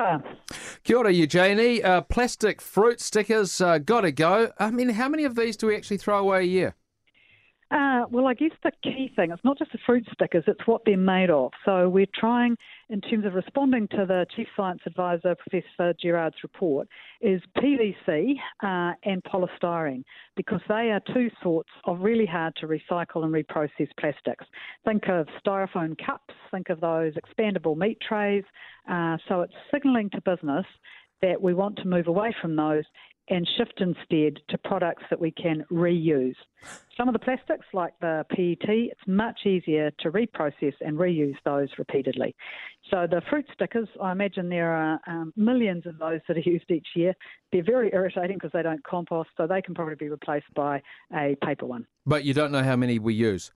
ora. Kia ora, Eugenie. Uh, plastic fruit stickers, uh, gotta go. I mean, how many of these do we actually throw away a year? Uh, well, I guess the key thing, it's not just the fruit stickers, it's what they're made of. So we're trying, in terms of responding to the Chief Science Advisor, Professor Gerrard's report, is PVC uh, and polystyrene, because they are two sorts of really hard to recycle and reprocess plastics. Think of styrofoam cups, think of those expandable meat trays. Uh, so it's signalling to business that we want to move away from those and shift instead to products that we can reuse. Some of the plastics, like the PET, it's much easier to reprocess and reuse those repeatedly. So the fruit stickers, I imagine there are um, millions of those that are used each year. They're very irritating because they don't compost, so they can probably be replaced by a paper one. But you don't know how many we use.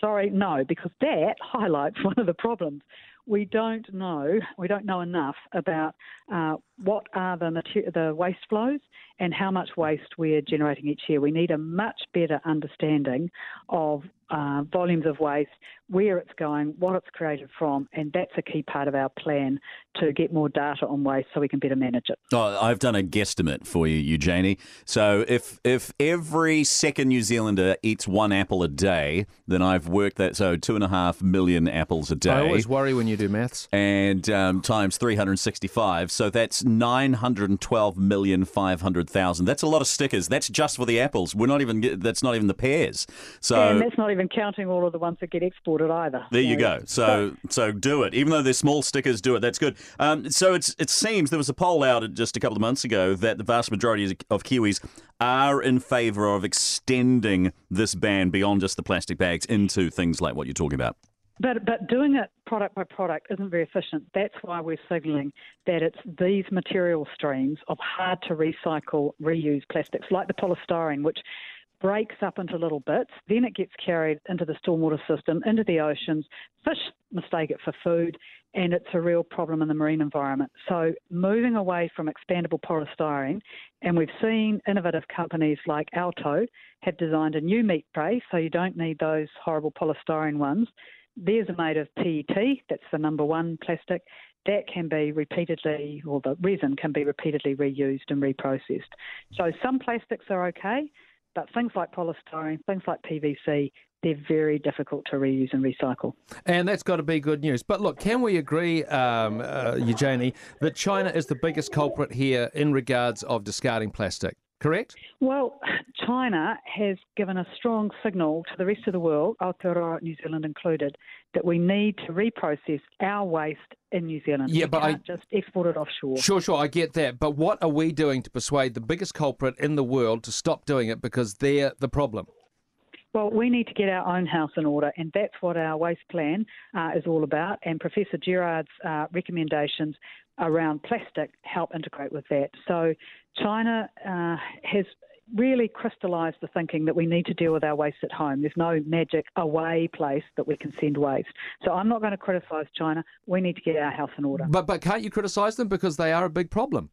Sorry, no, because that highlights one of the problems we don't know, we don't know enough about uh, what are the, mater- the waste flows and how much waste we're generating each year. We need a much better understanding of uh, volumes of waste, where it's going, what it's created from, and that's a key part of our plan to get more data on waste so we can better manage it. Oh, I've done a guesstimate for you, Eugenie. So if if every second New Zealander eats one apple a day, then I've worked that so two and a half million apples a day. I always worry when you do maths. And um, times 365, so that's 912,500,000. That's a lot of stickers. That's just for the apples. We're not even that's not even the pears. So and that's not even counting all of the ones that get exported either. There you go. So so do it. Even though they're small stickers, do it. That's good. Um, so it's it seems there was a poll out just a couple of months ago that the vast majority of Kiwis are in favour of extending this ban beyond just the plastic bags into things like what you're talking about. But but doing it product by product isn't very efficient. That's why we're signalling that it's these material streams of hard to recycle, reuse plastics like the polystyrene, which breaks up into little bits. Then it gets carried into the stormwater system, into the oceans. Fish mistake it for food, and it's a real problem in the marine environment. So moving away from expandable polystyrene, and we've seen innovative companies like Alto have designed a new meat tray, so you don't need those horrible polystyrene ones. Theirs are made of PET, that's the number one plastic. That can be repeatedly, or the resin can be repeatedly reused and reprocessed. So some plastics are okay, but things like polystyrene, things like PVC, they're very difficult to reuse and recycle. And that's got to be good news. But look, can we agree, um, uh, Eugenie, that China is the biggest culprit here in regards of discarding plastic? Correct? Well, China has given a strong signal to the rest of the world, Aotearoa, New Zealand included, that we need to reprocess our waste in New Zealand. Yeah, we but I just export it offshore. Sure, sure, I get that. But what are we doing to persuade the biggest culprit in the world to stop doing it because they're the problem? Well, we need to get our own house in order, and that's what our waste plan uh, is all about. And Professor Gerrard's uh, recommendations around plastic help integrate with that. So, China uh, has really crystallised the thinking that we need to deal with our waste at home. There's no magic away place that we can send waste. So I'm not going to criticise China. We need to get our house in order. But but can't you criticise them because they are a big problem?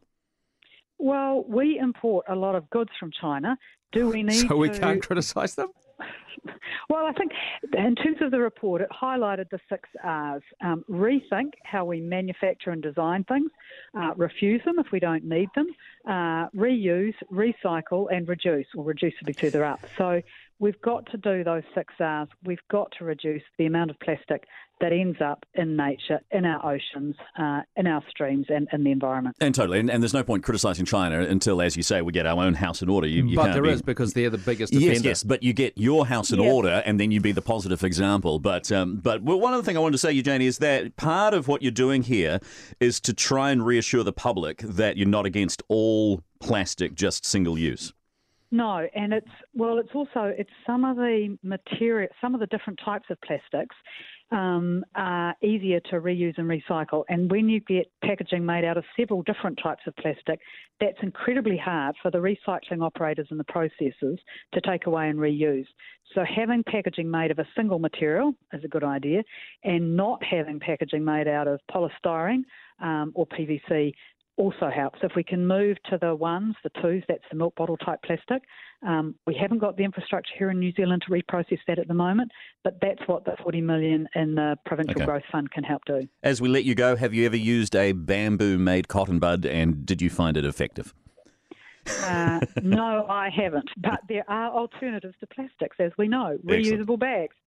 Well, we import a lot of goods from China. Do we need so we to... can't criticise them? Well, I think in terms of the report, it highlighted the six R's um, rethink how we manufacture and design things, uh, refuse them if we don't need them, uh, reuse, recycle, and reduce, or reduce will be further up. So we've got to do those six R's. We've got to reduce the amount of plastic that ends up in nature, in our oceans, uh, in our streams, and in the environment. And totally. And, and, there's no point criticising China until, as you say, we get our own house in order. You, you but there be... is because they're the biggest offender. Yes, yes. But you get your house in order, and then you be the positive example. But um, but well, one other thing I wanted to say, Eugenie, is that part of what you're doing here is to try and reassure the public that you're not against all plastic, just single use. No, and it's well, it's also it's some of the material, some of the different types of plastics um, are easier to reuse and recycle. And when you get packaging made out of several different types of plastic, that's incredibly hard for the recycling operators and the processors to take away and reuse. So having packaging made of a single material is a good idea, and not having packaging made out of polystyrene um, or PVC also helps. If we can move to the ones, the twos, that's the milk bottle type plastic. Um, we haven't got the infrastructure here in New Zealand to reprocess that at the moment, but that's what the 40 million in the Provincial Okay. Growth Fund can help do. As we let you go, have you ever used a bamboo made cotton bud and did you find it effective? Uh, no, I haven't, but there are alternatives to plastics, as we know, Excellent. reusable bags.